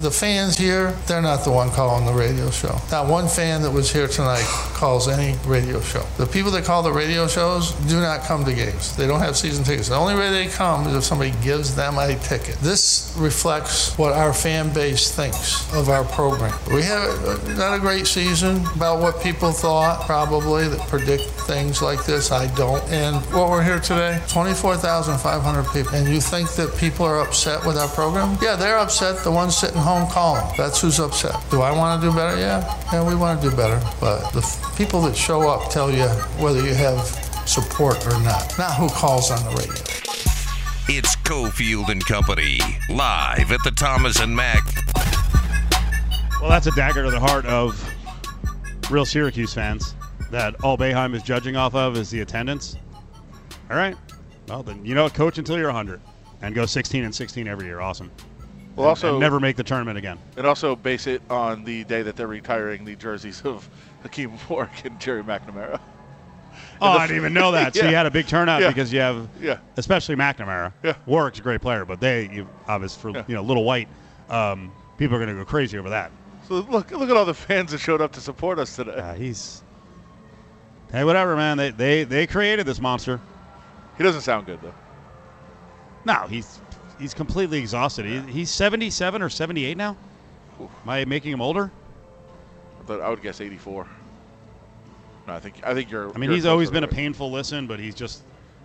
The fans here, they're not the one calling the radio show. Not one fan that was here tonight calls any radio show. The people that call the radio shows do not come to games. They don't have season tickets. The only way they come is if somebody gives them a ticket. This reflects what our fan base thinks of our program. We have not a great season about what people thought, probably, that predict things like this. I don't. And what we're here today, 24,500 people. And you think that people are upset with our program? Yeah, they're upset. The ones sitting home calling. That's who's upset. Do I want to do better? Yeah, yeah, we want to do better. But the f- people that show up tell you whether you have support or not, not who calls on the radio. It's Cofield and Company, live at the Thomas and Mack. Well, that's a dagger to the heart of real Syracuse fans that all Boeheim is judging off of is the attendance. All right. Well, then you know? Coach until you're 100 and go 16 and 16 every year. Awesome. Well, And- also and never make the tournament again. and also base it on the day that they're retiring the jerseys of Hakim Warrick and Gerry McNamara. Oh, I didn't even know that. So Yeah. you had a big turnout Yeah. because you have, Yeah. especially McNamara. Yeah. Warrick's a great player, but they, you, obviously, for Yeah. you know, Little White, um, people are going to go crazy over that. So look, look at all the fans that showed up to support us today. Uh, he's, hey, whatever, man. They, they, they created this monster. He doesn't sound good though. No, he's he's completely exhausted. He, he's 77 or 78 now. Am I making him older? But I would guess 84. No, I think I think you're. I mean, you're he's always been a painful listen, but he's just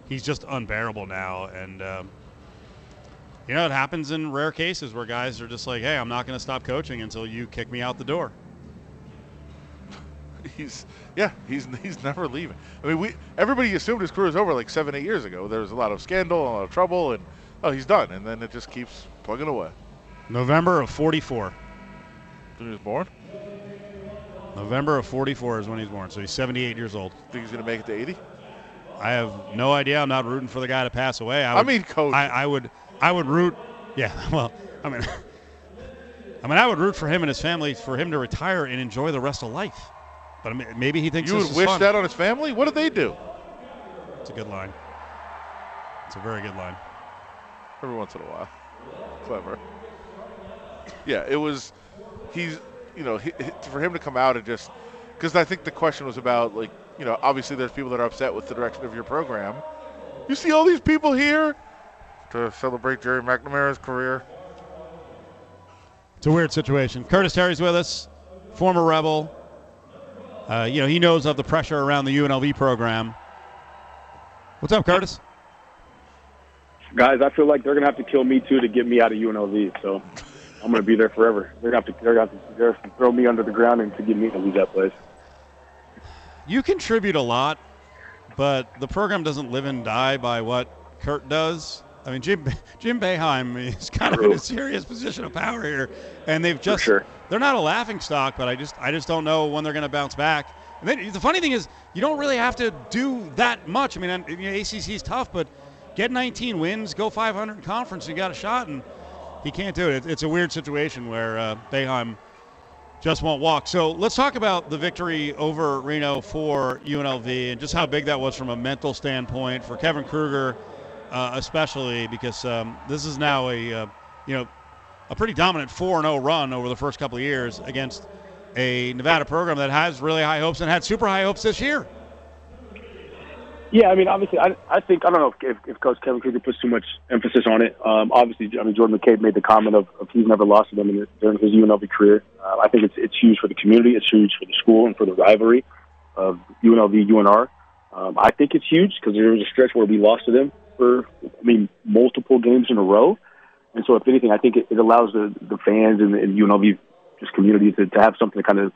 he's just unbearable now. And um, you know, it happens in rare cases where guys are just like, "Hey, I'm not going to stop coaching until you kick me out the door." He's yeah, he's he's never leaving. I mean, we everybody assumed his career was over like seven, eight years ago. There was a lot of scandal, a lot of trouble, and oh, he's done. And then it just keeps plugging away. November of 44. When he was born, November of 44 is when he's born, so he's 78 years old. think he's gonna make it to 80. I have no idea. I'm not rooting for the guy to pass away. I, I mean, coach. I, I would, I would root. Yeah, well, I mean, I mean, I would root for him and his family for him to retire and enjoy the rest of life. But I mean, maybe he thinks You would is wish fun. that on his family. What did they do? It's a good line. It's a very good line. Every once in a while, clever. Yeah, it was. He's you know he, for him to come out and just because I think the question was about like you know obviously there's people that are upset with the direction of your program. You see all these people here to celebrate Gerry McNamara's career. It's a weird situation. Curtis Terry's with us, former Rebel. Uh, you know, he knows of the pressure around the UNLV program. What's up, Curtis? Guys, I feel like they're gonna have to kill me too to get me out of UNLV. So I'm gonna be there forever. They're gonna have to, they're gonna have to, they're gonna throw me under the ground and to get me to leave that place. You contribute a lot, but the program doesn't live and die by what Kurt does. I mean, Jim Jim Boeheim is kind of in a serious position of power here, and they've just sure. they're not a laughing stock, but I just I just don't know when they're going to bounce back. And then the funny thing is, you don't really have to do that much. I mean, you know, ACC is tough, but get 19 wins, go 500 in conference, you got a shot, and he can't do it. It's a weird situation where uh, Boeheim just won't walk. So let's talk about the victory over Reno for UNLV and just how big that was from a mental standpoint for Kevin Kruger, uh, especially because um, this is now a uh, you know a pretty dominant four and zero run over the first couple of years against a Nevada program that has really high hopes and had super high hopes this year. Yeah, I mean, obviously, I, I think I don't know if, if Coach Kevin Kruger puts too much emphasis on it. Um, obviously, I mean, Jordan McCabe made the comment of, of he's never lost to them in during his UNLV career. Uh, I think it's it's huge for the community, it's huge for the school, and for the rivalry of UNLV UNR. Um, I think it's huge because there was a stretch where we lost to them for, I mean, multiple games in a row. And so, if anything, I think it, it allows the, the fans and the UNLV just community to, to have something to kind of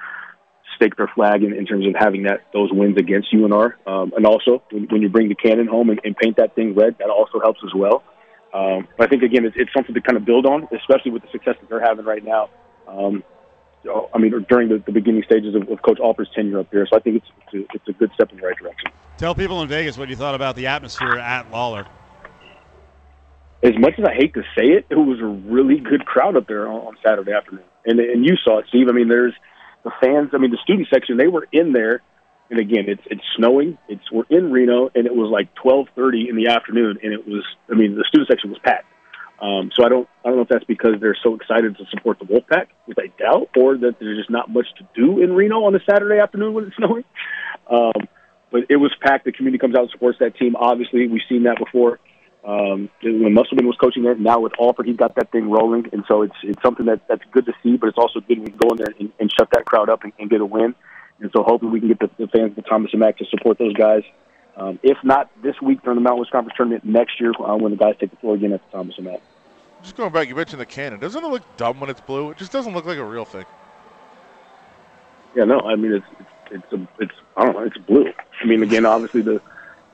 stake their flag in, in terms of having that those wins against UNR. Um, and also, when, when you bring the cannon home and, and paint that thing red, that also helps as well. Um, but I think again, it's, it's something to kind of build on, especially with the success that they're having right now. Um, so, I mean, during the, the beginning stages of, of Coach Alford's tenure up here, so I think it's it's a, it's a good step in the right direction. Tell people in Vegas what you thought about the atmosphere at Lawlor. as much as I hate to say it, it was a really good crowd up there on, on Saturday afternoon. And and you saw it, Steve. I mean, there's the fans. I mean, the student section. They were in there, and again, it's it's snowing. It's we're in Reno, and it was like 12:30 in the afternoon, and it was. I mean, the student section was packed. Um, so I don't I don't know if that's because they're so excited to support the Wolfpack, which I doubt, or that there's just not much to do in Reno on a Saturday afternoon when it's snowing. Um, but it was packed. The community comes out and supports that team. Obviously, we've seen that before. Um, when Musselman was coaching there, now with Alford, he's got that thing rolling, and so it's it's something that that's good to see. But it's also good when you go in there and, and shut that crowd up and, and get a win. And so hopefully we can get the, the fans of the Thomas and Mack to support those guys. Um, if not this week during the Mountain West Conference tournament, next year uh, when the guys take the floor again at the Thomas and Mack. Just going back, you mentioned the cannon. Doesn't it look dumb when it's blue? It just doesn't look like a real thing. Yeah, no, I mean it's it's it's, a, it's I don't know, it's blue. I mean, again, obviously the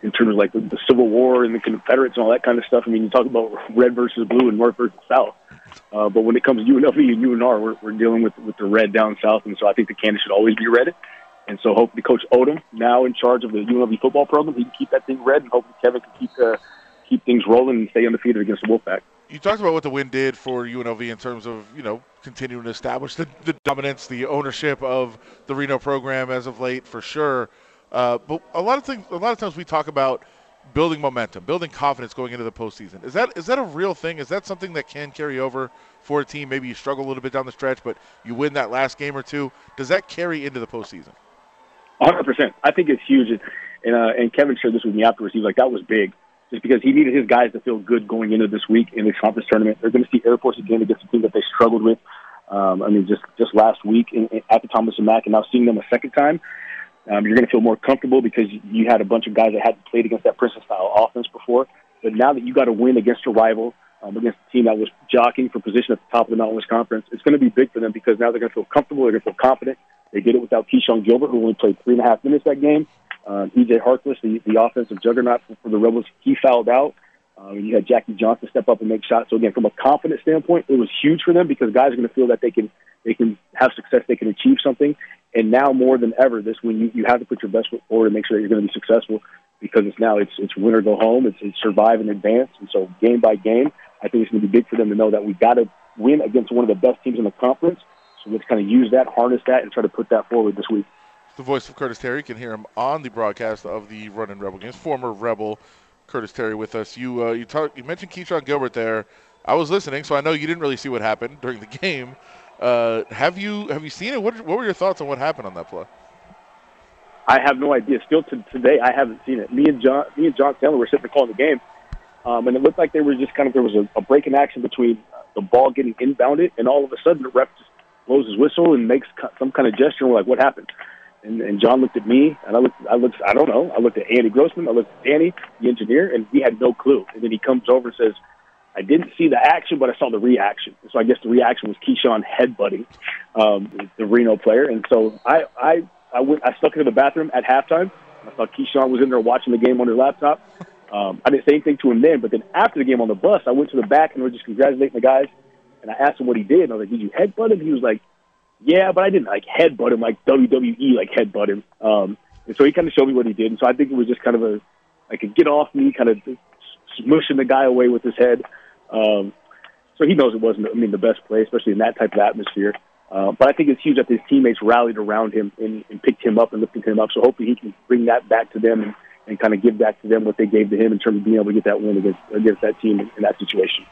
in terms of like the, Civil War and the Confederates and all that kind of stuff. I mean, you talk about red versus blue and north versus south. Uh, but when it comes to UNLV and UNR, we're, we're dealing with with the red down south, and so I think the cannon should always be red. And so hopefully Coach Odom, now in charge of the UNLV football program, he can keep that thing red, and hopefully Kevin can keep uh, keep things rolling and stay undefeated against the Wolfpack. You talked about what the win did for UNLV in terms of you know continuing to establish the, the dominance, the ownership of the Reno program as of late, for sure. Uh, but a lot of things, a lot of times we talk about building momentum, building confidence going into the postseason. Is that is that a real thing? Is that something that can carry over for a team? Maybe you struggle a little bit down the stretch, but you win that last game or two. Does that carry into the postseason? 100. percent I think it's huge, and uh, and Kevin shared this with me afterwards. He was like, that was big, just because he needed his guys to feel good going into this week in the conference tournament. They're going to see Air Force again against a team that they struggled with. Um, I mean, just just last week in, in, at the Thomas and Mack, and now seeing them a second time, um, you're going to feel more comfortable because you had a bunch of guys that hadn't played against that Princeton style offense before. But now that you got to win against a rival, um, against a team that was jockeying for position at the top of the Mountain West Conference, it's going to be big for them because now they're going to feel comfortable. They're going to feel confident. They did it without Keshon Gilbert, who only played three and a half minutes that game. Uh, EJ Harkless, the, the offensive juggernaut for, for the Rebels, he fouled out. Um, you had Jackie Johnson step up and make shots. So again, from a confidence standpoint, it was huge for them because guys are going to feel that they can they can have success, they can achieve something. And now more than ever, this when you, you have to put your best foot forward and make sure that you're going to be successful because it's now it's it's win or go home. It's, it's survive and advance. And so game by game, I think it's going to be big for them to know that we've got to win against one of the best teams in the conference. So let's kind of use that, harness that, and try to put that forward this week. The voice of Curtis Terry. You can hear him on the broadcast of the Running Rebel games. Former Rebel Curtis Terry with us. You uh, you talk, you mentioned Keshon Gilbert there. I was listening, so I know you didn't really see what happened during the game. Uh, have you have you seen it? What, what were your thoughts on what happened on that play? I have no idea. Still to today, I haven't seen it. Me and John, me and John Taylor were sitting there calling the game, um, and it looked like there was just kind of there was a, a break in action between the ball getting inbounded, and all of a sudden the ref just blows his whistle and makes some kind of gesture. And we're like, "What happened?" And, and John looked at me, and I looked, I looked, I don't know. I looked at Andy Grossman, I looked at Danny, the engineer, and he had no clue. And then he comes over and says, I didn't see the action, but I saw the reaction. So I guess the reaction was Keshon headbutting um, the Reno player. And so I, I, I went, I stuck into the bathroom at halftime. I saw Keshon was in there watching the game on his laptop. Um, I didn't say anything to him then, but then after the game on the bus, I went to the back and were just congratulating the guys. And I asked him what he did. And I was like, "Did you headbutt him?" He was like, "Yeah, but I didn't like headbutt him like WWE like headbutt him." Um, and so he kind of showed me what he did. And so I think it was just kind of a like a get off me, kind of smushing the guy away with his head. Um, so he knows it wasn't, I mean, the best play, especially in that type of atmosphere. Uh, but I think it's huge that his teammates rallied around him and, and picked him up and lifted him up. So hopefully he can bring that back to them and, and kind of give back to them what they gave to him in terms of being able to get that win against against that team in, in that situation.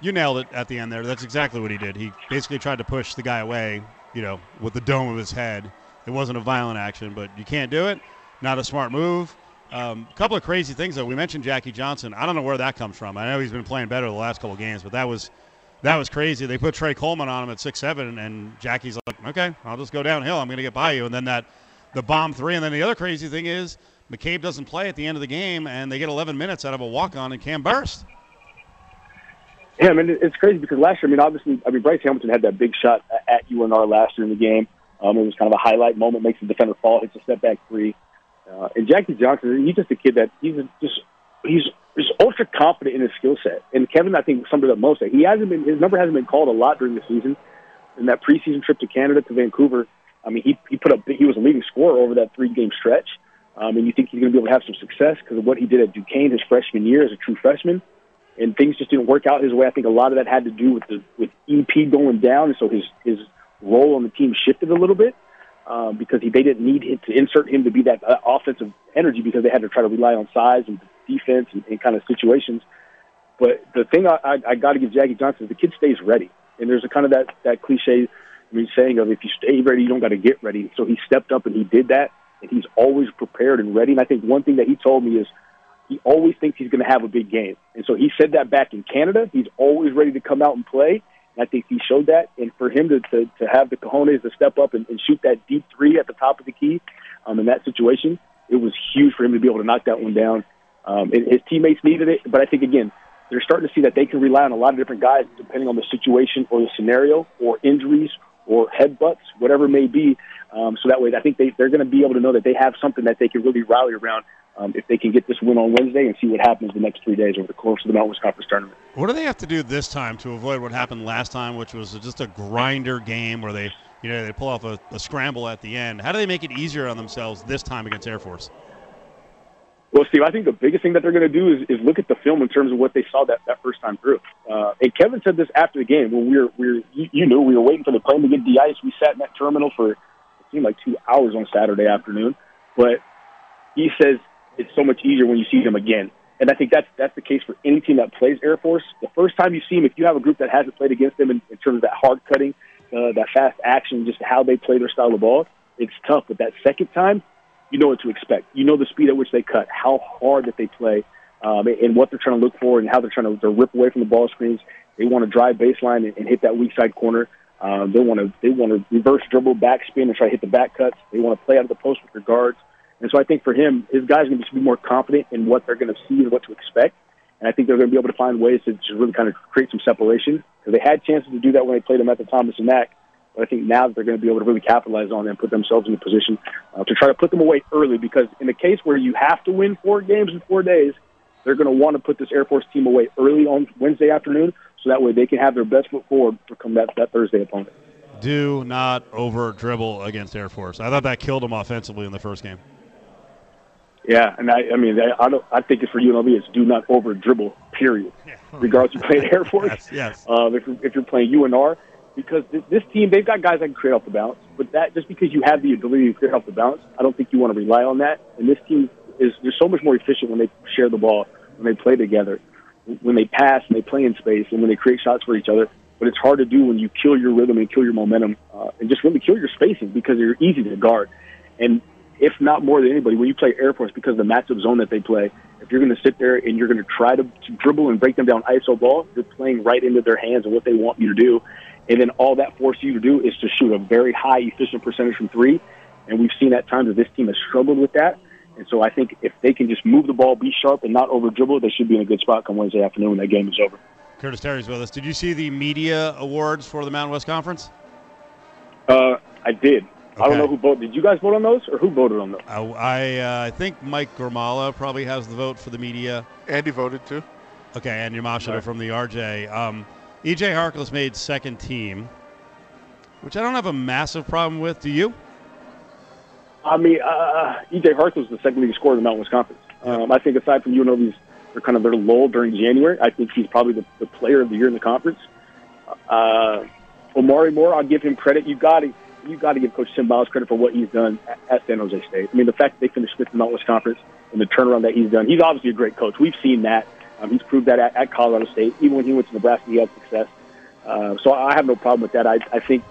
You nailed it at the end there. That's exactly what he did. He basically tried to push the guy away, you know, with the dome of his head. It wasn't a violent action, but you can't do it. Not a smart move. A um, couple of crazy things though. We mentioned Jackie Johnson. I don't know where that comes from. I know he's been playing better the last couple of games, but that was that was crazy. They put Trey Coleman on him at six seven, and Jackie's like, "Okay, I'll just go downhill. I'm going to get by you." And then that the bomb three, and then the other crazy thing is McCabe doesn't play at the end of the game, and they get 11 minutes out of a walk on, and Cam burst. Yeah, I mean it's crazy because last year, I mean, obviously, I mean Bryce Hamilton had that big shot at UNR last year in the game. Um, it was kind of a highlight moment, makes the defender fall, hits a step back three. Uh, and Jackie Johnson, he's just a kid that he's just he's he's ultra confident in his skill set. And Kevin, I think, summed it up most. He hasn't been his number hasn't been called a lot during the season. In that preseason trip to Canada to Vancouver, I mean, he he put up he was a leading scorer over that three game stretch. Um, and you think he's going to be able to have some success because of what he did at Duquesne his freshman year as a true freshman, and things just didn't work out his way. I think a lot of that had to do with the with EP going down, and so his his role on the team shifted a little bit um, because he, they didn't need him to insert him to be that uh, offensive energy because they had to try to rely on size and defense and, and kind of situations. But the thing I, I, I got to give Jackie Johnson is the kid stays ready. And there's a kind of that, that cliche I mean, saying of if you stay ready, you don't got to get ready. So he stepped up and he did that, and he's always prepared and ready. And I think one thing that he told me is he always thinks he's going to have a big game. And so he said that back in Canada. He's always ready to come out and play. I think he showed that. And for him to, to, to have the cojones to step up and, and shoot that deep three at the top of the key um, in that situation, it was huge for him to be able to knock that one down. Um, and his teammates needed it. But I think, again, they're starting to see that they can rely on a lot of different guys depending on the situation or the scenario or injuries or headbutts, whatever it may be. Um, so that way, I think they, they're going to be able to know that they have something that they can really rally around um, if they can get this win on Wednesday and see what happens the next three days over the course of the Mountain West Conference tournament. What do they have to do this time to avoid what happened last time, which was just a grinder game where they, you know, they pull off a, a scramble at the end? How do they make it easier on themselves this time against Air Force? Well, Steve, I think the biggest thing that they're going to do is, is look at the film in terms of what they saw that, that first time through. Uh, and Kevin said this after the game when we were, we were you, you knew, we were waiting for the plane to get de-iced. We sat in that terminal for, it seemed like two hours on Saturday afternoon. But he says it's so much easier when you see them again. And I think that's, that's the case for any team that plays Air Force. The first time you see them, if you have a group that hasn't played against them in, in terms of that hard cutting, uh, that fast action, just how they play their style of ball, it's tough. But that second time, you know what to expect. You know the speed at which they cut, how hard that they play, um, and what they're trying to look for, and how they're trying to, rip away from the ball screens. They want to drive baseline and, and hit that weak side corner. Um, they want to they want to reverse dribble, backspin, and try to hit the back cuts. They want to play out of the post with their guards. And so I think for him, his guys are going to be more confident in what they're going to see and what to expect. And I think they're going to be able to find ways to just really kind of create some separation because they had chances to do that when they played them at the Thomas and Mack. But I think now that they're going to be able to really capitalize on and put themselves in a position uh, to try to put them away early because in the case where you have to win four games in four days, they're going to want to put this Air Force team away early on Wednesday afternoon so that way they can have their best foot forward to come that, that Thursday opponent. Do not over dribble against Air Force. I thought that killed them offensively in the first game. Yeah, and I, I mean, I, I, don't, I think it's for UNLV. It's do not over dribble. Period. Yeah. Regardless, you play Air Force. yes. yes. Uh, if, you're, if you're playing UNR, because this, this team they've got guys that can create off the bounce, but that just because you have the ability to create off the bounce, I don't think you want to rely on that. And this team is they're so much more efficient when they share the ball, when they play together, when they pass and they play in space, and when they create shots for each other. But it's hard to do when you kill your rhythm and kill your momentum, uh, and just really kill your spacing because they're easy to guard. And if not more than anybody, when you play Air Force, because of the matchup zone that they play, if you're going to sit there and you're going to try to, to dribble and break them down ISO ball, you're playing right into their hands and what they want you to do. And then all that forces you to do is to shoot a very high efficient percentage from three. And we've seen at times that this team has struggled with that. And so I think if they can just move the ball, be sharp, and not over dribble, they should be in a good spot come Wednesday afternoon when that game is over. Curtis Terry's with us. Did you see the media awards for the Mountain West Conference? Uh, I did. Okay. I don't know who voted. Did you guys vote on those, or who voted on those? Uh, I uh, I think Mike Grimala probably has the vote for the media. Andy voted too. Okay, Andy Machado right. from the RJ. Um, EJ Harkless made second team, which I don't have a massive problem with. Do you? I mean, uh, EJ Harkless is the second leading scorer in the Mountain West Conference. Um, I think aside from UNLV's, they're kind of their lull during January. I think he's probably the, the player of the year in the conference. Uh, Omari Moore, I'll give him credit. You got to you got to give Coach Tim Miles credit for what he's done at, at San Jose State. I mean, the fact that they finished fifth in the Mountain West Conference and the turnaround that he's done. He's obviously a great coach. We've seen that. Um, he's proved that at, at Colorado State. Even when he went to Nebraska, he had success. Uh, so I have no problem with that. I, I think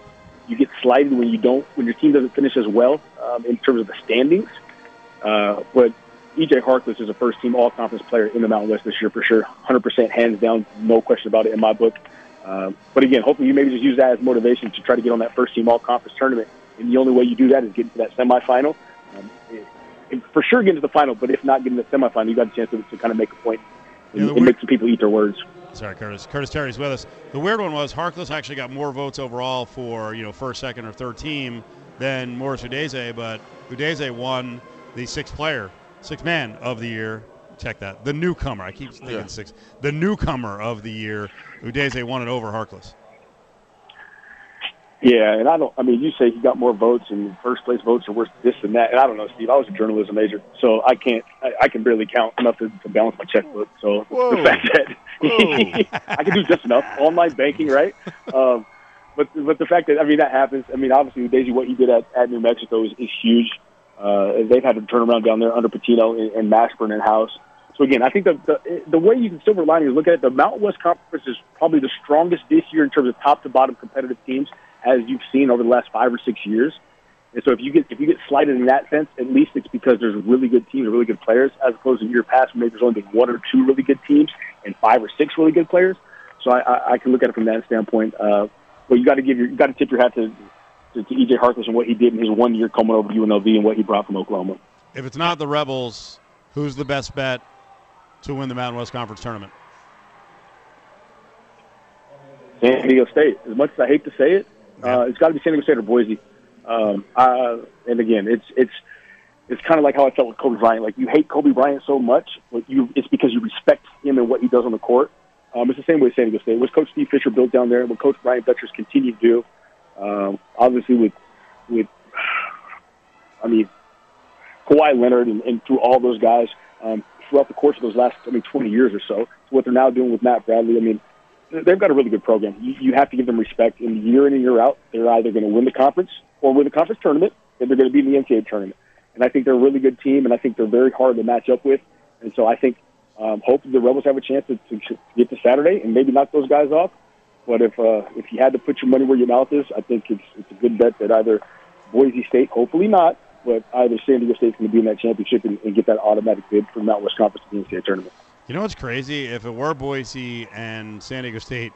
you get slighted when you don't, when your team doesn't finish as well um, in terms of the standings. Uh, but EJ Harkless is a first team all conference player in the Mountain West this year for sure. 100% hands down, no question about it in my book. Um, but again, hopefully you maybe just use that as motivation to try to get on that first team all conference tournament. And the only way you do that is get into that semifinal. Um, for sure, get into the final, but if not, get into the semifinal, you got a chance to, to kind of make a point and, yeah, and make some people eat their words. Sorry, Curtis. Curtis Terry's with us. The weird one was Harkless actually got more votes overall for you know first, second, or third team than Morris Udeze, but Udeze won the sixth player, sixth man of the year. Check that. The newcomer. I keep thinking yeah. six. The newcomer of the year. Udeze won it over Harkless. Yeah, and I don't. I mean, you say he got more votes and first place votes are worth this and that, and I don't know, Steve. I was a journalism major, so I can't. I, I can barely count enough to, to balance my checkbook. So Whoa. the fact that I can do just enough online banking, right? Um, but but the fact that I mean that happens. I mean, obviously Udeze, what he did at, at New Mexico is, is huge. Uh, they've had to turn around down there under Pitino and, and Mashburn in house. So again, I think the, the the way you can silver lining is look at it. The Mountain West Conference is probably the strongest this year in terms of top to bottom competitive teams as you've seen over the last five or six years. And so if you get if you get slighted in that sense, at least it's because there's really good teams, really good players, as opposed to year past, maybe there's only been one or two really good teams and five or six really good players. So I, I, I can look at it from that standpoint. Uh, well, you got to give your you got to tip your hat to, to to EJ Harkless and what he did in his one year coming over to UNLV and what he brought from Oklahoma. If it's not the Rebels, who's the best bet to win the Mountain West Conference tournament? San Diego State. As much as I hate to say it, uh, it's got to be San Diego State or Boise. Um, uh, and again, it's it's it's kind of like how I felt with Kobe Bryant. Like you hate Kobe Bryant so much, but you it's because you respect him and what he does on the court. Um, it's the same way with San Diego State. What Coach Steve Fisher built down there, and what Coach Brian Dutcher's continued to do. Um, obviously, with with I mean Kawhi Leonard and, and through all those guys um, throughout the course of those last I mean 20 years or so. So what they're now doing with Matt Bradley, I mean they've got a really good program. You, you have to give them respect. In year in and year out, they're either going to win the conference or win the conference tournament, and they're going to be in the NCAA tournament. And I think they're a really good team, and I think they're very hard to match up with. And so I think um, hopefully the Rebels have a chance to, to, to get to Saturday and maybe knock those guys off. But if uh, if you had to put your money where your mouth is, I think it's it's a good bet that either Boise State, hopefully not, but either San Diego State's going to be in that championship and, and get that automatic bid from Mountain West Conference to the NCAA tournament. You know what's crazy? If it were Boise and San Diego State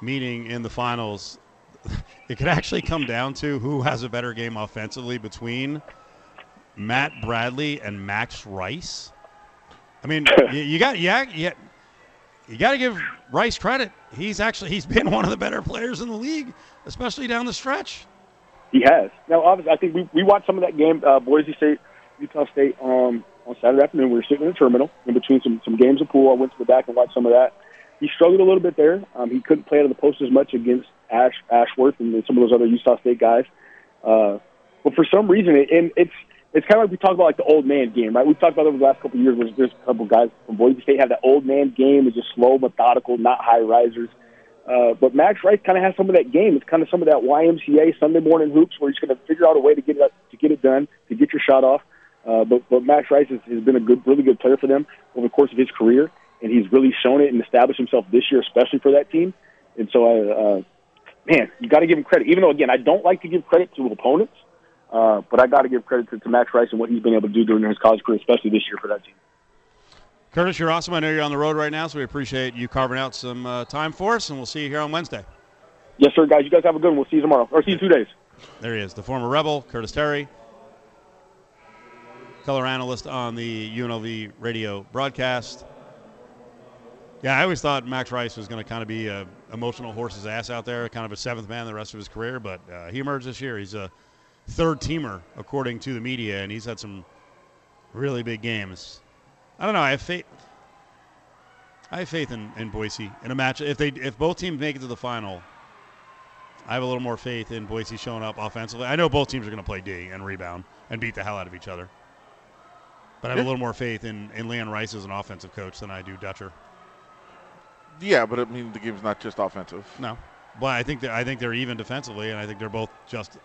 meeting in the finals, it could actually come down to who has a better game offensively between Matt Bradley and Max Rice. I mean, you, you got yeah, yeah, you got to give Rice credit. He's actually he's been one of the better players in the league, especially down the stretch. He has. Now, obviously, I think we, we watched some of that game, uh, Boise State, Utah State, um, on Saturday afternoon. We were sitting in the terminal in between some, some games of pool. I went to the back and watched some of that. He struggled a little bit there. Um, he couldn't play out of the post as much against Ash Ashworth and some of those other Utah State guys. Uh, but for some reason, it, and it's it's kind of like we talk about like the old man game, right? We've talked about over the last couple of years. Where there's a couple guys from Boise State have that old man game, is just slow, methodical, not high risers. Uh, but Max Rice kind of has some of that game. It's kind of some of that YMCA Sunday morning hoops where he's going to figure out a way to get it to get it done, to get your shot off. Uh, but but Max Rice has, has been a good, really good player for them over the course of his career, and he's really shown it and established himself this year, especially for that team. And so, I, uh, man, you got to give him credit. Even though, again, I don't like to give credit to opponents, uh, but I got to give credit to, to Max Rice and what he's been able to do during his college career, especially this year for that team. Curtis, you're awesome. I know you're on the road right now, so we appreciate you carving out some uh, time for us, and we'll see you here on Wednesday. Yes, sir, guys. You guys have a good one. We'll see you tomorrow, or see you two days. There he is, the former Rebel, Curtis Terry, color analyst on the UNLV radio broadcast. Yeah, I always thought Max Rice was going to kind of be a emotional horse's ass out there, kind of a seventh man the rest of his career, but uh, he emerged this year. He's a third teamer, according to the media, and he's had some really big games. I don't know. I have faith. I have faith in, in Boise in a match. If they if both teams make it to the final, I have a little more faith in Boise showing up offensively. I know both teams are going to play D and rebound and beat the hell out of each other. But I have a little more faith in, in Leon Rice as an offensive coach than I do Dutcher. Yeah, but I mean the game's not just offensive. No, but I think that I think they're even defensively, and I think they're both just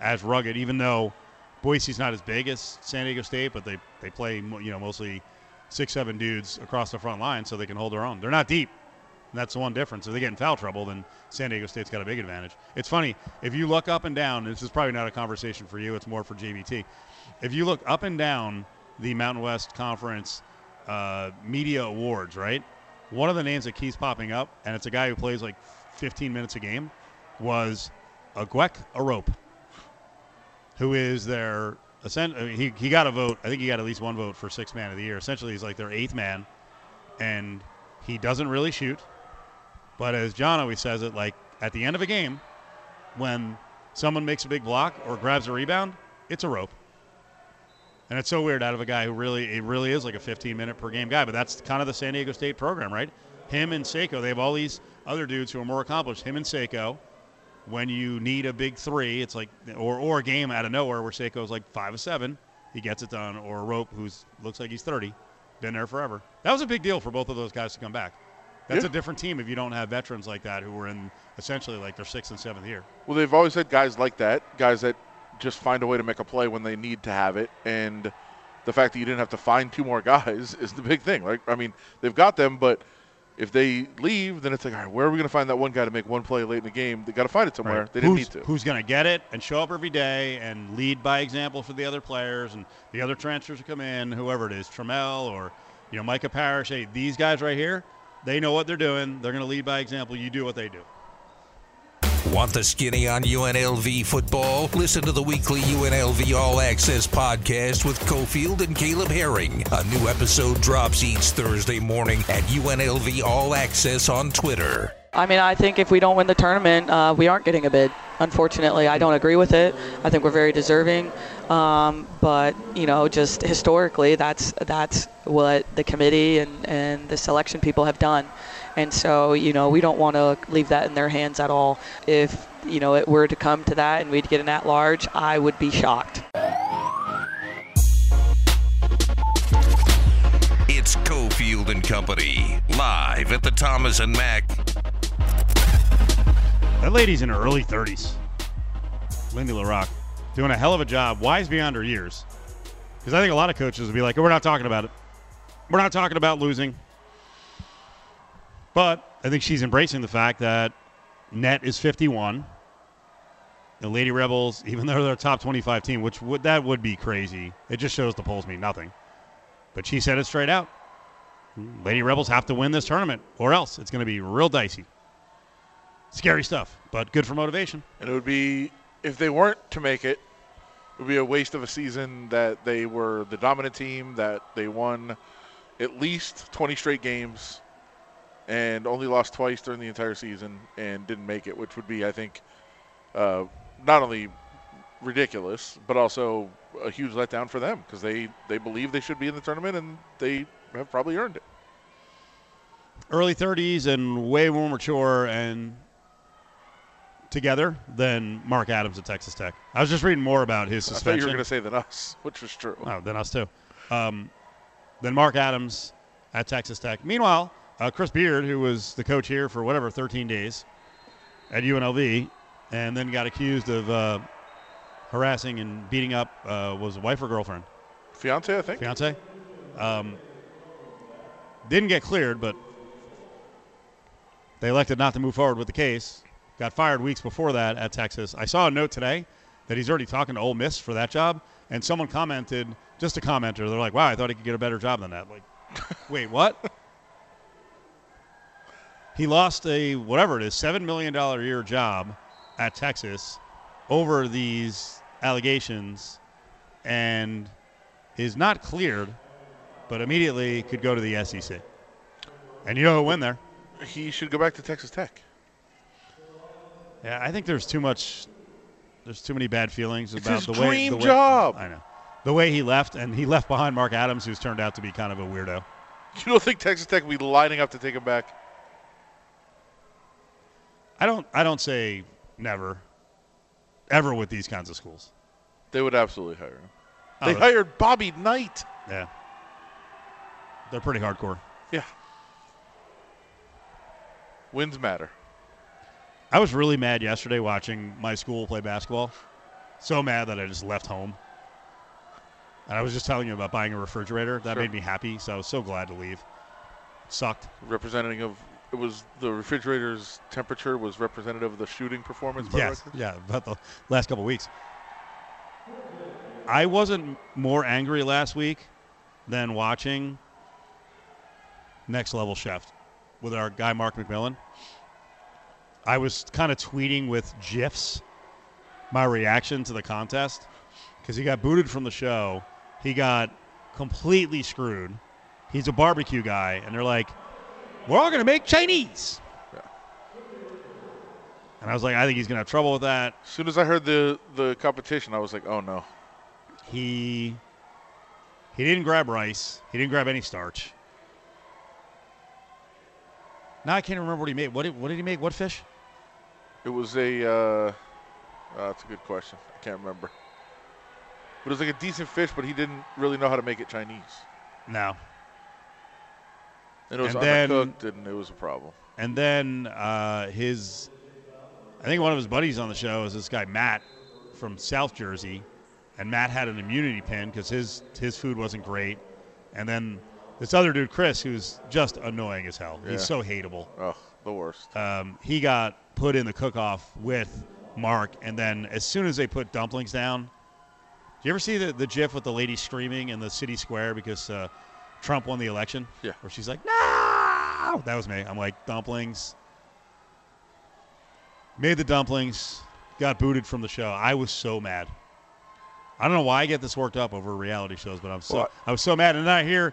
as rugged. Even though Boise's not as big as San Diego State, but they they play you know mostly six seven dudes across the front line, so they can hold their own. They're not deep. And that's the one difference. If they get in foul trouble, then San Diego State's got a big advantage. It's funny if you look up and down. This is probably not a conversation for you. It's more for JVT. If you look up and down the Mountain West Conference uh, media awards, right? One of the names that keeps popping up, and it's a guy who plays like 15 minutes a game, was Aguek Arope, who is their he he got a vote. I think he got at least one vote for sixth man of the year. Essentially, he's like their eighth man, and he doesn't really shoot. But as John always says it, like at the end of a game, when someone makes a big block or grabs a rebound, it's a rope. And it's so weird out of a guy who really it really is like a 15 minute per game guy. But that's kind of the San Diego State program, right? Him and Seiko, they have all these other dudes who are more accomplished. Him and Seiko. When you need a big three, it's like or or a game out of nowhere where Seiko's like five of seven, he gets it done, or a rope who's looks like he's 30, been there forever. That was a big deal for both of those guys to come back. That's Yeah. a different team if you don't have veterans like that who were in essentially like their sixth and seventh year. Well, they've always had guys like that, guys that just find a way to make a play when they need to have it. And the fact that you didn't have to find two more guys is the big thing. Like, I mean, they've got them, but if they leave, then it's like, all right, where are we going to find that one guy to make one play late in the game? They got to find it somewhere. Right. They didn't who's, need to. Who's going to get it and show up every day and lead by example for the other players and the other transfers who come in, whoever it is, Trammell or you know Micah Parrish. Hey, these guys right here, they know what they're doing. They're going to lead by example. You do what they do. Want the skinny on UNLV football? Listen to the weekly UNLV All Access podcast with Cofield and Caleb Herring. A new episode drops each Thursday morning at UNLV All Access on Twitter. I mean, I think if we don't win the tournament, uh, we aren't getting a bid. Unfortunately, I don't agree with it. I think we're very deserving, um, but you know, just historically, that's that's what the committee and, and the selection people have done, and so you know, we don't want to leave that in their hands at all. If you know it were to come to that and we'd get an at-large, I would be shocked. It's Cofield and Company live at the Thomas and Mack That lady's in her early 30s. Lindy La Rocque. Doing a hell of a job. Wise beyond her years. Because I think a lot of coaches would be like, oh, we're not talking about it. We're not talking about losing. But I think she's embracing the fact that net is 51. The Lady Rebels, even though they're a top 25 team, which would that would be crazy. It just shows the polls mean nothing. But she said it straight out. Lady Rebels have to win this tournament, or else it's going to be real dicey. Scary stuff, but good for motivation. And it would be if they weren't to make it, it would be a waste of a season that they were the dominant team, that they won at least 20 straight games and only lost twice during the entire season and didn't make it, which would be, I think, uh, not only ridiculous, but also a huge letdown for them because they, they believe they should be in the tournament and they have probably earned it. Early 30s and way more mature and together than Mark Adams at Texas Tech. I was just reading more about his I thought you suspension. were going to say than us, which was true. Oh, then us too. Um, then Mark Adams at Texas Tech. Meanwhile, uh, Chris Beard, who was the coach here for whatever 13 days at UNLV, and then got accused of uh, harassing and beating up uh, was a wife or girlfriend, Fiance, I think. fiance. Um, didn't get cleared, but they elected not to move forward with the case. Got fired weeks before that at Texas. I saw a note today that he's already talking to Ole Miss for that job, and someone commented, just a commenter, they're like, "Wow, I thought he could get a better job than that." Like, wait, what? He lost a whatever it is, seven million dollar a year job at Texas over these allegations, and is not cleared, but immediately could go to the SEC. And you know who went there? He should go back to Texas Tech. Yeah, I think there's too much. There's too many bad feelings about the way. the way- job. I know. The way he left, and he left behind Mark Adams, who's turned out to be kind of a weirdo. You don't think Texas Tech will be lining up to take him back? I don't. I don't say never, ever with these kinds of schools. They would absolutely hire him. Oh, They hired Bobby Knight. Yeah, they're pretty hardcore. Yeah. Wins matter. I was really mad yesterday watching my school play basketball. So mad that I just left home. And I was just telling you about buying a refrigerator. That Sure. made me happy, so I was so glad to leave. sucked. Representative of it was the refrigerator's temperature was representative of the shooting performance. Yes, yeah, about the last couple weeks. I wasn't more angry last week than watching Next Level Chef with our guy Mark McMillan. I was kind of tweeting with gifs my reaction to the contest because he got booted from the show. He got completely screwed. He's a barbecue guy, and they're like, "We're all going to make Chinese." And I was like, I think he's going to have trouble with that. As soon as I heard the the competition, I was like, oh no. He he didn't grab rice. He didn't grab any starch. Now I can't remember what he made. What did, what did he make? What fish? It was a. Uh, uh, that's a good question. I can't remember. But it was like a decent fish, but he didn't really know how to make it Chinese, No. And it was And then- and it was a problem. And then uh, his, I think one of his buddies on the show is this guy Matt from South Jersey, and Matt had an immunity pin because his his food wasn't great, and then this other dude, Chris, who's just annoying as hell. Yeah. He's so hateable. Oh, the worst. Um, he got put in the cook-off with Mark, and then as soon as they put dumplings down, do you ever see the the GIF with the lady screaming in the city square because uh, Trump won the election? Yeah. Where she's like, "No!" That was me. I'm like, dumplings. Made the dumplings, got booted from the show. I was so mad. I don't know why I get this worked up over reality shows, but I'm so Well, I was so mad. And then I hear,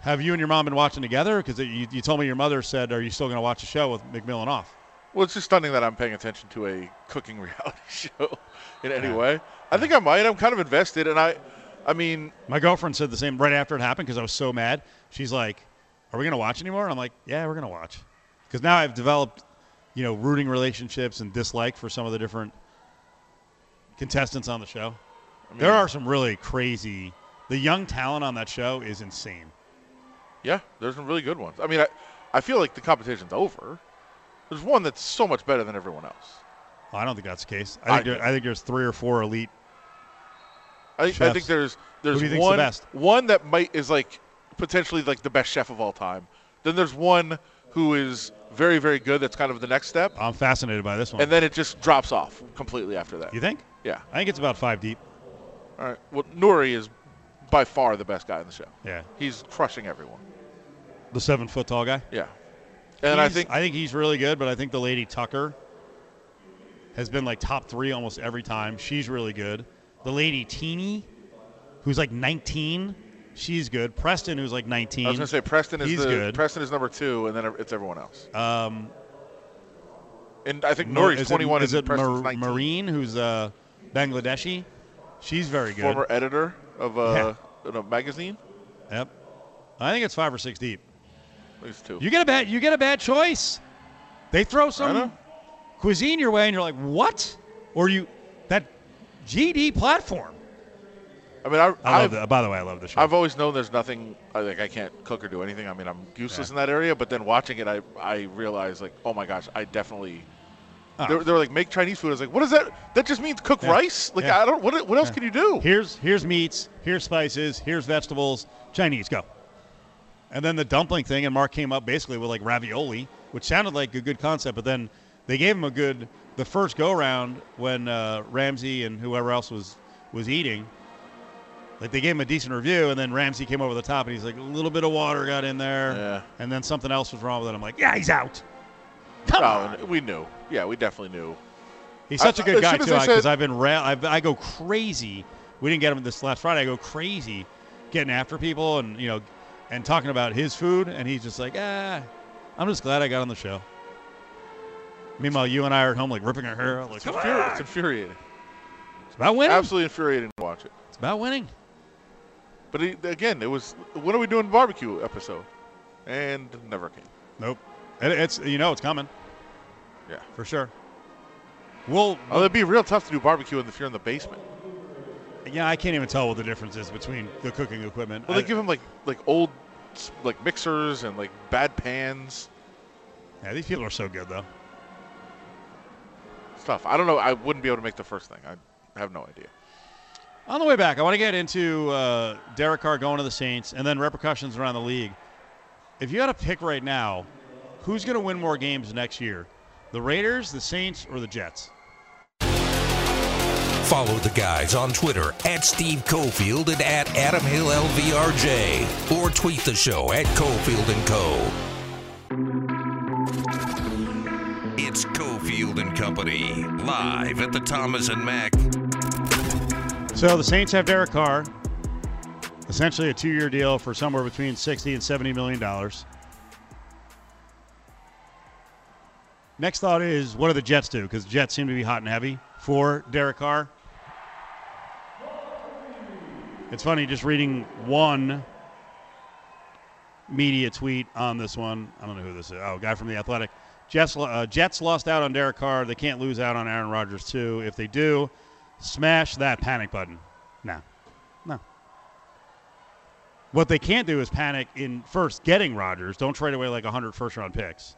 have you and your mom been watching together? Because you, you told me your mother said, "Are you still going to watch the show with McMillan off?" Well, it's just stunning that I'm paying attention to a cooking reality show in any Yeah. way. I think I might. I'm kind of invested, and I, I mean, My girlfriend said the same right after it happened because I was so mad. She's like, "Are we going to watch anymore?" And I'm like, "Yeah, we're going to watch." Because now I've developed, you know, rooting relationships and dislike for some of the different contestants on the show. there are some really crazy. The young talent on that show is insane. yeah, there's some really good ones. I mean, I, I feel like the competition's over. There's one that's so much better than everyone else. I don't think that's the case. I think, I- there, I think there's three or four elite. I, I think there's there's do you think's the one one that might is like potentially like the best chef of all time. Then there's one who is very very good. That's kind of the next step, I'm fascinated by this one. and then it just drops off completely after that. you think? Yeah. I think it's about five deep. All right. Well, Nuri is by far the best guy in the show. Yeah, He's crushing everyone. the seven foot tall guy. Yeah. And I think I think he's really good, but I think the lady Tucker has been like top three almost every time. She's really good. The lady Teeny, who's like 19, she's good. Preston, who's like 19. I was going to say Preston is He's the good. Preston is number two, and then it's everyone else. um, And I think Nuri's is 21 It, is and it Preston's Mar- 19. Mehreen, who's uh, Bangladeshi? She's very good. former editor of uh, a magazine. Yep. I think it's five or six deep. These two. You get a bad. You get a bad choice. They throw know. some cuisine your way, and you're like, what? Or you that GD platform. I mean, I, I love I've, that. By the way, I love the show. I've always known there's nothing I like. I can't cook or do anything. I mean, I'm useless Yeah. in that area. But then watching it, I I realized like, oh my gosh, I definitely. Oh. They, were- they were like, make Chinese food. I was like, what is that? That just means cook Yeah. rice. Like Yeah. I don't. What what else can you do? Here's here's meats, here's spices, here's vegetables. Chinese, go. And then the dumpling thing, and Mark came up basically with like ravioli, which sounded like a good concept, but then they gave him a good the first go round when uh, Ramsay and whoever else was was eating. Like they gave him a decent review, and then Ramsay came over the top, and he's like, a little bit of water got in there, Yeah. and then something else was wrong with it. I'm like, yeah, he's out. Come No, on. we knew. Yeah, we definitely knew. He's such a I- good as guy too, because I've been ra- I've, I go crazy. We didn't get him this last Friday. I go crazy, getting after people and you know, and talking about his food, and he's just like, ah, I'm just glad I got on the show. Meanwhile, you and I are at home like ripping our hair out, like, It's, infuri- it's infuriating. It's about winning. Absolutely infuriating to watch it. It's about winning. But it, again, it was. When are we doing barbecue episode? And never came. Nope. It, it's you know it's coming Yeah. for sure. We'll Oh, it'd be real tough to do barbecue if you're in the basement. yeah, I can't even tell what the difference is between the cooking equipment. Well, I- they give them like like old like mixers and like bad pans yeah, these people are so good though. Stuff. I don't know. I wouldn't be able to make the first thing. I have no idea. On the way back, I want to get into uh, Derek Carr going to the Saints and then repercussions around the league. If you had to pick right now, who's going to win more games next year? The Raiders, the Saints, or the Jets? Follow the guys on Twitter at Steve Cofield and at Adam Hill LVRJ. Or tweet the show at Cofield and Co. Company, live at the Thomas and Mack. So the Saints have Derek Carr, essentially a two-year deal for somewhere between 60 and 70 million dollars. Next thought is, what do the Jets do? Because Jets seem to be hot and heavy for Derek Carr. It's funny just reading one media tweet on this one. I don't know who this is. Oh, guy from the Athletic. Jets uh, Jets lost out on Derek Carr. They can't lose out on Aaron Rodgers too. If they do, smash that panic button. No, no. What they can't do is panic in first getting Rodgers. Don't trade away like 100 first round picks.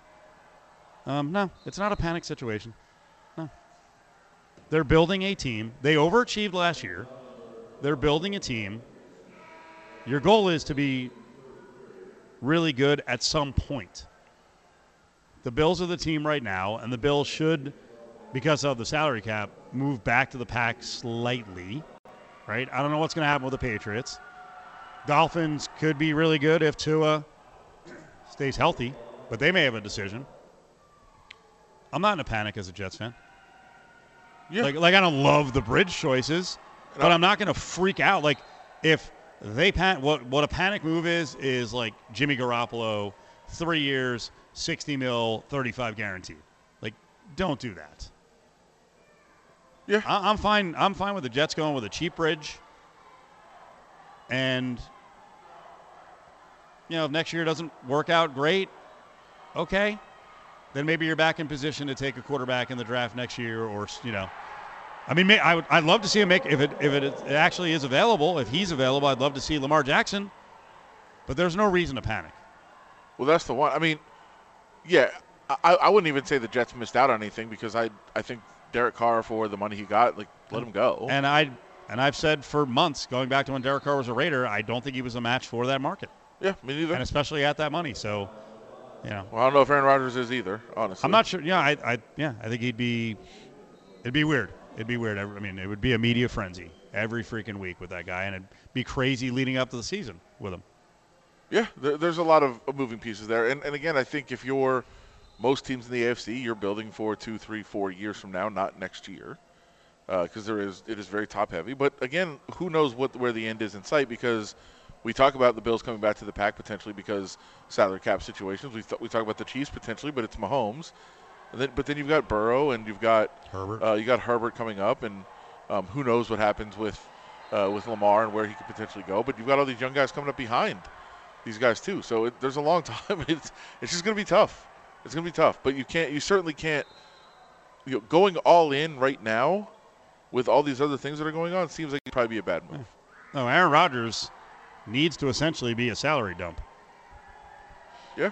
Um, no, it's not a panic situation. No. They're building a team. They overachieved last year. they're building a team. Your goal is to be really good at some point. The Bills are the team right now, and the Bills should, because of the salary cap, move back to the pack slightly. Right? I don't know what's going to happen with the Patriots. Dolphins could be really good if Tua stays healthy, but they may have a decision. I'm not in a panic as a Jets fan. Yeah. Like, like I don't love the bridge choices, but I'm not going to freak out. Like, if they pan, what what a panic move is is like Jimmy Garoppolo, three years, sixty mil, thirty five guaranteed. Like, don't do that. Yeah. I, I'm fine. I'm fine with the Jets going with a cheap bridge. And you know, if next year doesn't work out great, okay, then maybe you're back in position to take a quarterback in the draft next year, or you know, I mean, may- I would, I'd love to see him make if it if it, it actually is available. If he's available, I'd love to see Lamar Jackson. But there's no reason to panic. Well, that's the one. I mean, yeah, I, I wouldn't even say the Jets missed out on anything because I I think Derek Carr for the money he got, like let him go. And I and I've said for months, going back to when Derek Carr was a Raider, I don't think he was a match for that market, yeah, me neither. and especially at that money. So, you know, Well, I don't know if Aaron Rodgers is either. Honestly, I'm not sure. Yeah, I, I yeah, I think he'd be. It'd be weird. It'd be weird. I mean, it would be a media frenzy every freaking week with that guy, and it'd be crazy leading up to the season with him. Yeah, there, there's a lot of moving pieces there, and and again, I think if you're most teams in the AFC, you're building for two, three, four years from now, not next year, because there is it is very top heavy. But again, who knows what where the end is in sight? Because we talk about the Bills coming back to the pack potentially because salary cap situations. We th- we talk about the Chiefs potentially, but it's Mahomes. And then, but then you've got Burrow and you've got Herbert. Uh, you got Herbert coming up, and um, who knows what happens with uh, with Lamar and where he could potentially go. But you've got all these young guys coming up behind these guys too. So it, there's a long time. It's it's just going to be tough. It's going to be tough. But you can't. You certainly can't. You know, going all in right now with all these other things that are going on seems like it'd probably be a bad move. Hmm. No, Aaron Rodgers needs to essentially be a salary dump. Yeah.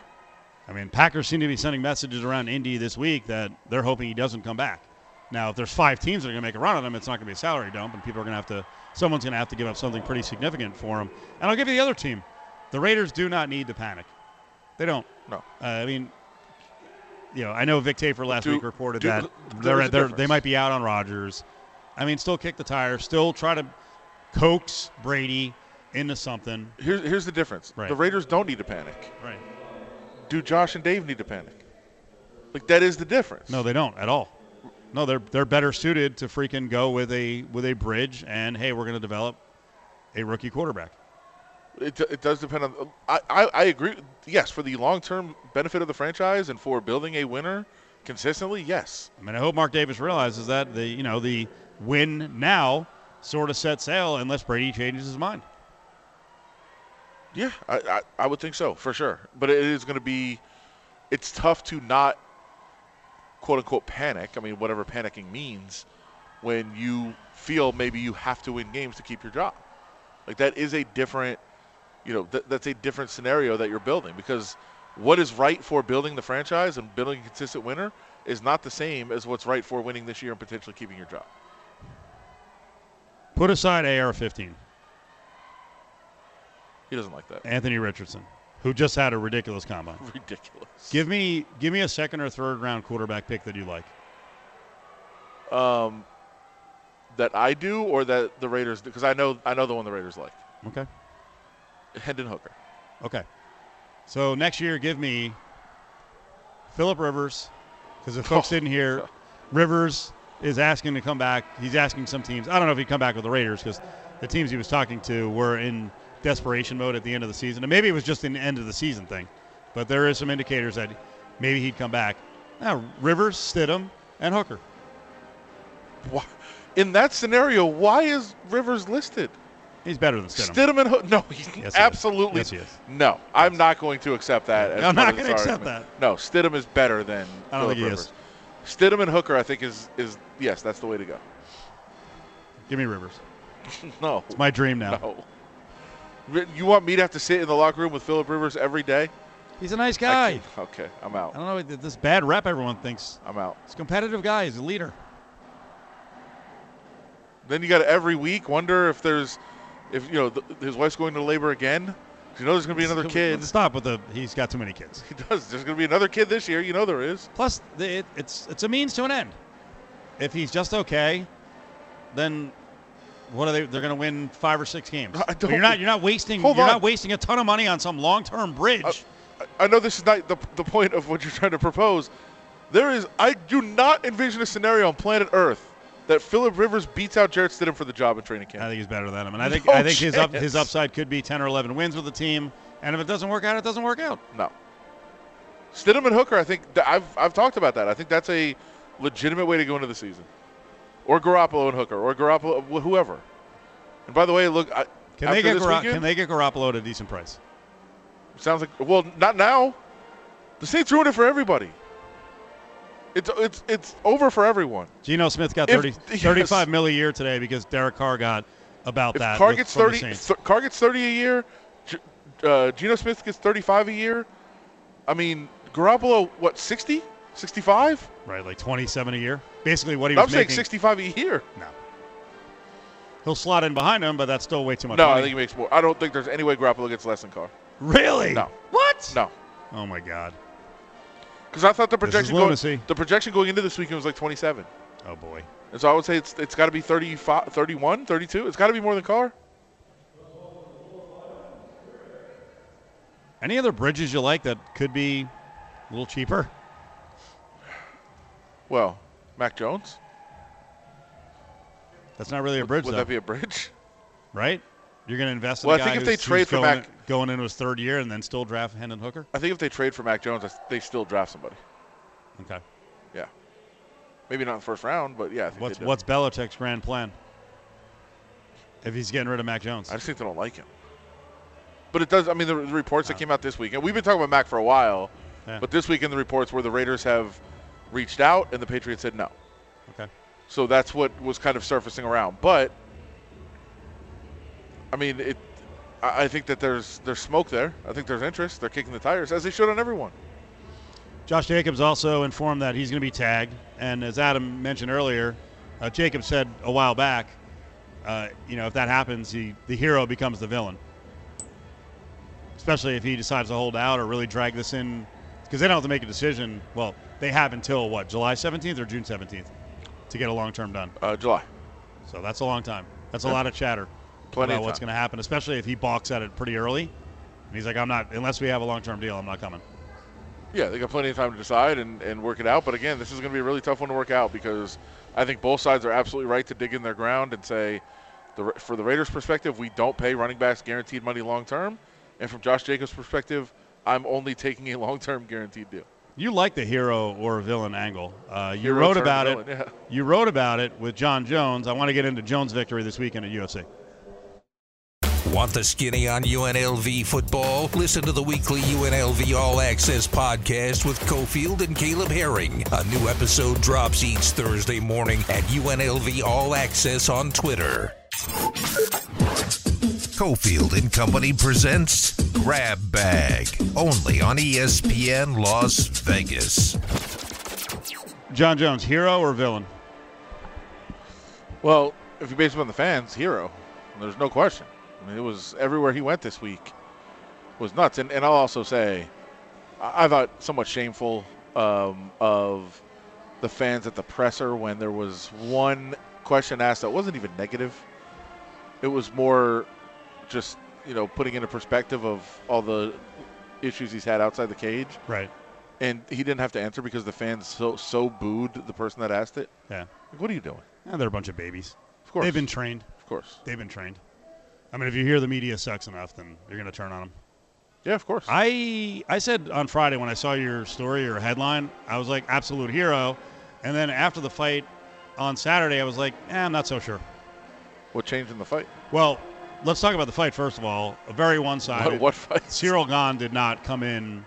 I mean, Packers seem to be sending messages around Indy this week that they're hoping he doesn't come back. Now, if there's five teams that are going to make a run at him, it's not going to be a salary dump, and people are going to have to, someone's going to have to give up something pretty significant for him. And I'll give you the other team. The Raiders do not need to panic. They don't. No. Uh, I mean, you know, I know Vic Tafur last Do- week reported do- that they're, they're, they might be out on Rodgers. I mean, still kick the tire, still try to coax Brady into something. Here's here's the difference. Right. The Raiders don't need to panic. Right. Do Josh and Dave need to panic? Like that is the difference. No, they don't at all. No, they're they're better suited to freaking go with a with a bridge and hey, we're going to develop a rookie quarterback. It, it does depend on. I, I, I agree. Yes, for the long term benefit of the franchise and for building a winner consistently, yes. I mean, I hope Mark Davis realizes that the you know the win now sort of set sail unless Brady changes his mind. Yeah, I, I, I would think so for sure. But it is going to be. It's tough to not quote unquote panic. I mean, whatever panicking means, when you feel maybe you have to win games to keep your job. Like that is a different, you know, th- that's a different scenario that you're building because what is right for building the franchise and building a consistent winner is not the same as what's right for winning this year and potentially keeping your job. Put aside AR-15, He doesn't like that. Anthony Richardson, who just had a ridiculous combine. Ridiculous. Give me give me a second or third round quarterback pick that you like. Um, that I do or that the Raiders because I know I know the one the Raiders like. Okay. Hendon Hooker. Okay. So next year, give me Philip Rivers, because if folks Oh, didn't hear, Rivers is asking to come back. He's asking some teams. I don't know if he'd come back with the Raiders because the teams he was talking to were in desperation mode at the end of the season, and maybe it was just an end of the season thing. But there is some indicators that maybe he'd come back. Now Rivers, Stidham, and Hooker. In that scenario, why is Rivers listed? He's better than Stidham. Stidham and Hook? No, he's Yes, he is. absolutely. Yes, he is. No, I'm not going to accept that. I'm not gonna accept argument. No, Stidham is better than I don't Philip think he Rivers. is. Stidham and Hooker, I think, is is yes, that's the way to go. Give me Rivers. No, It's my dream now. no. You want me to have to sit in the locker room with Philip Rivers every day? He's a nice guy. Okay, I'm out. I don't know this bad rep everyone thinks. I'm out. He's a competitive guy. He's a leader. Then you got to every week wonder if there's, if you know, th- his wife's going to labor again, You know, there's going to be another kid. Stop with the. He's got too many kids. He does. There's going to be another kid this year. You know there is. Plus, it, it's it's a means to an end. If he's just okay, then what are they? They're going to win five or six games. But you're not. You're not wasting. You're on. not wasting a ton of money on some long-term bridge. Uh, I- I know this is not the, the point of what you're trying to propose. There is. I do not envision a scenario on planet Earth that Philip Rivers beats out Jarrett Stidham for the job in training camp. I think he's better than him, and I think No I think his up, his upside could be 10 or 11 wins with the team. And if it doesn't work out, it doesn't work out. No. Stidham and Hooker. I think I've I've talked about that. I think that's a legitimate way to go into the season. Or Garoppolo and Hooker, or Garoppolo, whoever. And by the way, look, I, Can they get Gara- weekend, Can they get Garoppolo at a decent price? Sounds like well, not now. The Saints ruined it for everybody. It's it's it's over for everyone. Geno Smith got If- 30, yes. 35 mil a year today because Derek Carr got about If that. Carr gets thirty, th- Carr gets thirty a year. G- uh, Geno Smith gets thirty-five a year. I mean, Garoppolo, what 60, 65? right, like 27 a year. Basically, what he I'm was saying making. sixty-five a year. No. He'll slot in behind him, but that's still way too much. No, money. I think he makes more. I don't think there's any way Garoppolo gets less than Carr. really. No. What? No, Oh my God. Because I thought the projection going the projection going into this weekend was like 27. Oh boy. and so I would say it's it's got to be 35, 31, 32. It's got to be more than Carr. Any other bridges you like that could be a little cheaper? Well, Mac Jones. That's not really a bridge, Would though, that be a bridge? right? You're going to invest in Well, I think if they trade for Mac- going into his third year and then still draft Hendon Hooker. I think if they trade for Mac Jones, they still draft somebody. Okay. Yeah, maybe not in the first round, but yeah. I think What's what's Belichick's grand plan? If he's getting rid of Mac Jones, I just think they don't like him. But it does. I mean, the, the reports that came out this week, and we've been talking about Mac for a while, Yeah. but this week in the reports where the Raiders have reached out and the Patriots said no. okay. So that's what was kind of surfacing around. But I mean, it. I think that there's there's smoke there. I think there's interest. They're kicking the tires as they should on everyone. Josh Jacobs also informed that he's going to be tagged, and as Adam mentioned earlier, uh, Jacobs said a while back, uh, you know, if that happens, he, the hero becomes the villain. Especially if he decides to hold out or really drag this in, because they don't have to make a decision. Well, they have until what July 17th or June 17th to get a long term done. Uh, July. So that's a long time. That's a Yeah. lot of chatter Plenty about what's going to happen, especially if he balks at it pretty early. And he's like, I'm not unless we have a long term deal. I'm not coming. Yeah, they got plenty of time to decide and, and work it out. But again, this is going to be a really tough one to work out because I think both sides are absolutely right to dig in their ground and say, the, for the Raiders' perspective, we don't pay running backs guaranteed money long term. And from Josh Jacobs' perspective, I'm only taking a long term guaranteed deal. You like the hero or villain angle. Uh, you Hero wrote about villain, it. yeah. You wrote about it with Jon Jones. I want to get into Jones' victory this weekend at UFC. Want the skinny on UNLV football? Listen to the weekly UNLV All Access podcast with Cofield and Caleb Herring. A new episode drops each Thursday morning at UNLV All Access on Twitter. Cofield and Company presents Grab Bag, only on ESPN Las Vegas. Jon Jones, hero or villain? Well, if you base it on the fans, hero. There's no question. I mean, it was everywhere he went this week was nuts. And, and I'll also say, I, I thought somewhat shameful um, of the fans at the presser when there was one question asked that wasn't even negative. It was more just, you know, putting into perspective of all the issues he's had outside the cage. Right. And he didn't have to answer because the fans so so booed the person that asked it. Yeah. Like, what are you doing? Yeah, they're a bunch of babies. Of course. They've been trained. Of course. They've been trained. I mean, if you hear the media sucks enough, then you're going to turn on them. Yeah, of course. I I said on Friday when I saw your story or headline, I was like absolute hero, and then after the fight on Saturday, I was like, eh, I'm not so sure. What changed in the fight? Well, let's talk about the fight first of all. A very one-sided. What, what fight? Ciryl Gane did not come in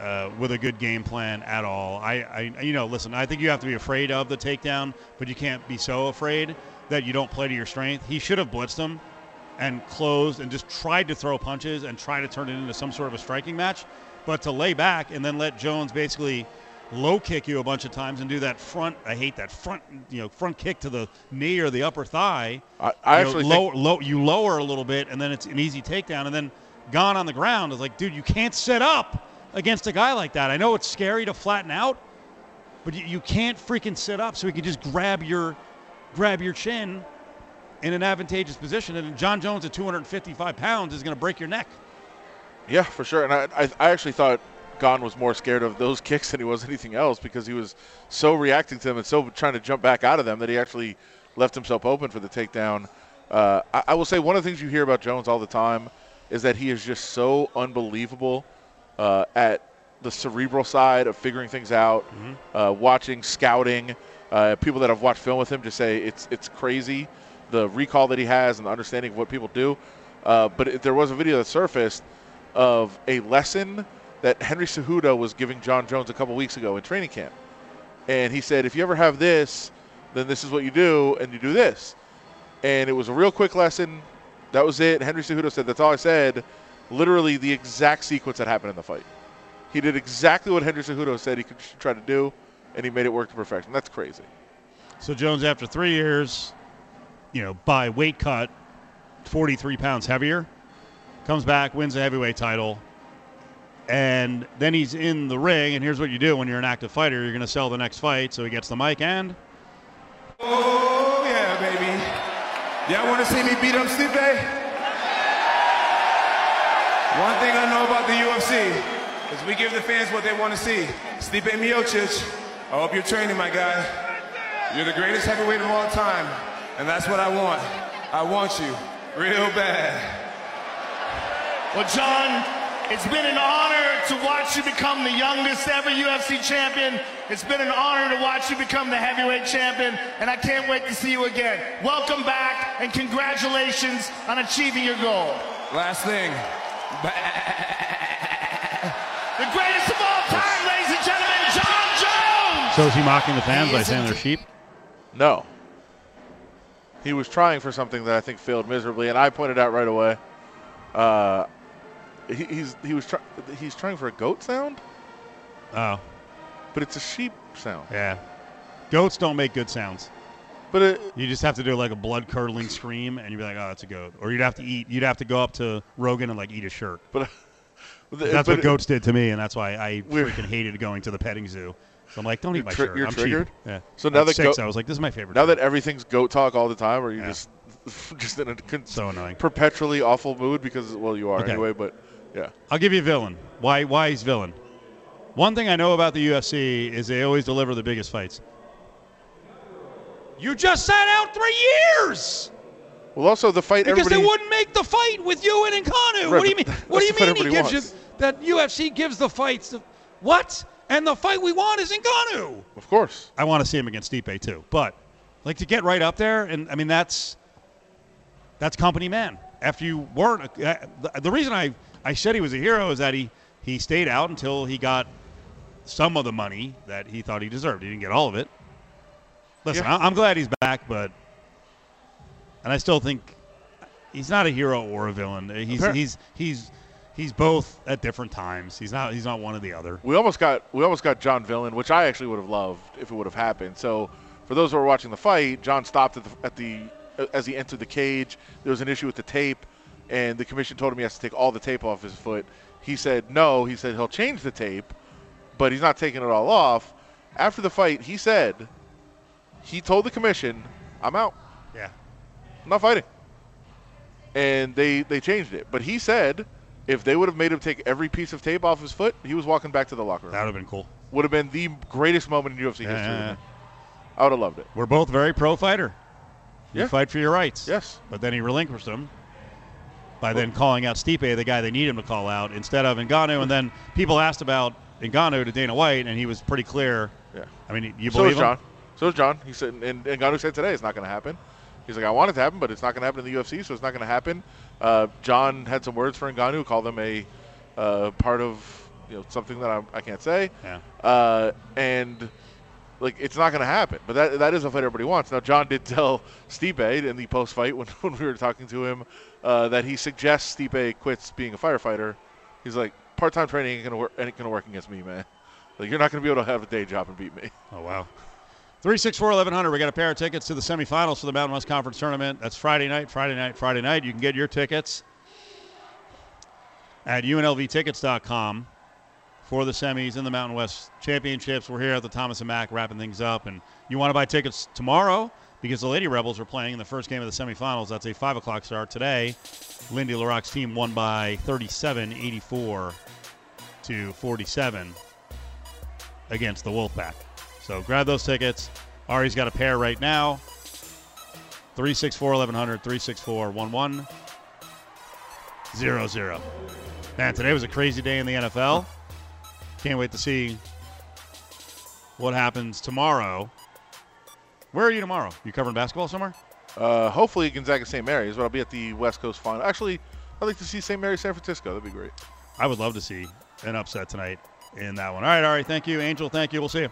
uh, with a good game plan at all. I, I, you know, listen, I think you have to be afraid of the takedown, but you can't be so afraid that you don't play to your strength. He should have blitzed him and closed and just tried to throw punches and try to turn it into some sort of a striking match. But to lay back and then let Jones basically low kick you a bunch of times and do that front. I hate that front, you know, front kick to the knee or the upper thigh. I, I you know, actually lower, think, low, you lower a little bit, and then it's an easy takedown, and then gone on the ground. It's like, dude, you can't set up against a guy like that. I know it's scary to flatten out, but you, you can't freaking sit up so he can just grab your grab your chin in an advantageous position. And Jon Jones at 255 pounds is going to break your neck. yeah, for sure. And I, I, I actually thought Gane was more scared of those kicks than he was anything else because he was so reacting to them and so trying to jump back out of them that he actually left himself open for the takedown. Uh, I, I will say one of the things you hear about Jones all the time is that he is just so unbelievable uh, at the cerebral side of figuring things out, uh, watching, scouting. Uh, people that have watched film with him just say it's it's crazy, the recall that he has and the understanding of what people do. Uh, but it, there was a video that surfaced of a lesson that Henry Cejudo was giving Jon Jones a couple weeks ago in training camp, and he said, if you ever have this, then this is what you do, and you do this. And it was a real quick lesson. That was it. Henry Cejudo said, that's all I said. Literally the exact sequence that happened in the fight. He did exactly what Henry Cejudo said he could try to do, and he made it work to perfection. That's crazy. So Jones, after three years, you know, by weight cut, 43 pounds heavier, comes back, wins the heavyweight title, and then he's in the ring. And here's what you do when you're an active fighter: you're going to sell the next fight. So he gets the mic and Oh, yeah, baby. Y'all want to see me beat up Stipe? One thing I know about the UFC is we give the fans what they want to see. Stipe Miocic, I hope you're training, my guy. You're the greatest heavyweight of all time, and that's what I want. I want you real bad. Well, Jon, it's been an honor to watch you become the youngest ever UFC champion. It's been an honor to watch you become the heavyweight champion, and I can't wait to see you again. Welcome back, and congratulations on achieving your goal. Last thing. The greatest of all time, ladies and gentlemen, Jon Jones! so is he mocking the fans by saying they're sheep? No. He was trying for something that I think failed miserably, and I pointed out right away. Uh, he, he's he was try, he's trying for a goat sound, Oh, but it's a sheep sound. yeah. Goats don't make good sounds. But it, You just have to do like a blood curdling scream, and you'd be like, "Oh, that's a goat." Or you'd have to eat. You'd have to go up to Rogan and like eat a shirt. but That's but what goats did to me, and that's why I freaking hated going to the petting zoo. I'm like, don't eat my shirt. you're I'm triggered? Yeah. So now At that six, I was like, this is my favorite. Now shirt. that everything's goat talk all the time, or you Yeah. just just in a con- so annoying. perpetually awful mood because well you are Okay. anyway. But yeah, I'll give you a villain. Why? Why he's villain? One thing I know about the UFC is they always deliver the biggest fights. You just sat out three years well also the fight because they wouldn't make the fight with you and Ngannou. Right, what do you mean? What do you mean he gives everybody you that UFC gives the fights? To, what? And the fight we want is Ngannou. of course I want to see him against Stipe too, but like to get right up there, and I mean that's that's company man. If you weren't, uh, the, the reason I I said he was a hero is that he he stayed out until he got some of the money that he thought he deserved. He didn't get all of it. Listen, Yeah. I, I'm glad he's back, but and I still think he's not a hero or a villain. He's he's he's he's both at different times. He's not he's not one or the other. we almost got we almost got Jon Villain, which I actually would have loved if it would have happened. So for those who are watching the fight, Jon stopped at the, at the as he entered the cage. There was an issue with the tape, and the commission told him he has to take all the tape off his foot. He said no. He said he'll change the tape, but he's not taking it all off. After the fight, he said he told the commission, "I'm out. Yeah. I'm not fighting." And they they changed it, but he said. If they would have made him take every piece of tape off his foot, he was walking back to the locker room That would have been cool. would have been the greatest moment in UFC Yeah, history. I would have loved it. We're both very pro fighter. You Yeah. fight for your rights. Yes. But then he relinquished them by then calling out Stipe, the guy they need him to call out, instead of Ngannou. And then people asked about Ngannou to Dana White, and he was pretty clear. Yeah. I mean, you believe So is him? Jon. So is Jon. He said, and, and Ngannou said today it's not going to happen. He's like, I want it to happen, but it's not going to happen in the UFC, so it's not going to happen. Uh, Jon had some words for Ngannou, called him a uh, part of you know something that I, I can't say, Yeah. uh, and like it's not going to happen. But that that is a fight everybody wants. Now Jon did tell Stipe in the post fight when, when we were talking to him uh, that he suggests Stipe quits being a firefighter. He's like part time training ain't gonna work ain't gonna work against me, man. Like you're not going to be able to have a day job and beat me. Oh wow. 364 1100. We got a pair of tickets to the semifinals for the Mountain West Conference Tournament. That's Friday night, Friday night, Friday night. You can get your tickets at unlvtickets.com for the semis in the Mountain West Championships. We're here at the Thomas and Mack wrapping things up. And you want to buy tickets tomorrow because the Lady Rebels are playing in the first game of the semifinals. That's a 5 o'clock start today. Lindy La Rocque's team won by 37 84 to 47 against the Wolfpack. So grab those tickets. Ari's got a pair right now. 364 1100, 364 1100. Man, today was a crazy day in the NFL. Can't wait to see what happens tomorrow. Where are you tomorrow? You covering basketball somewhere? Uh, hopefully Gonzaga St. Mary's, but I'll be at the West Coast final. Actually, I'd like to see St. Mary's San Francisco. That'd be great. I would love to see an upset tonight in that one. All right, Ari, thank you. Angel, thank you. We'll see you.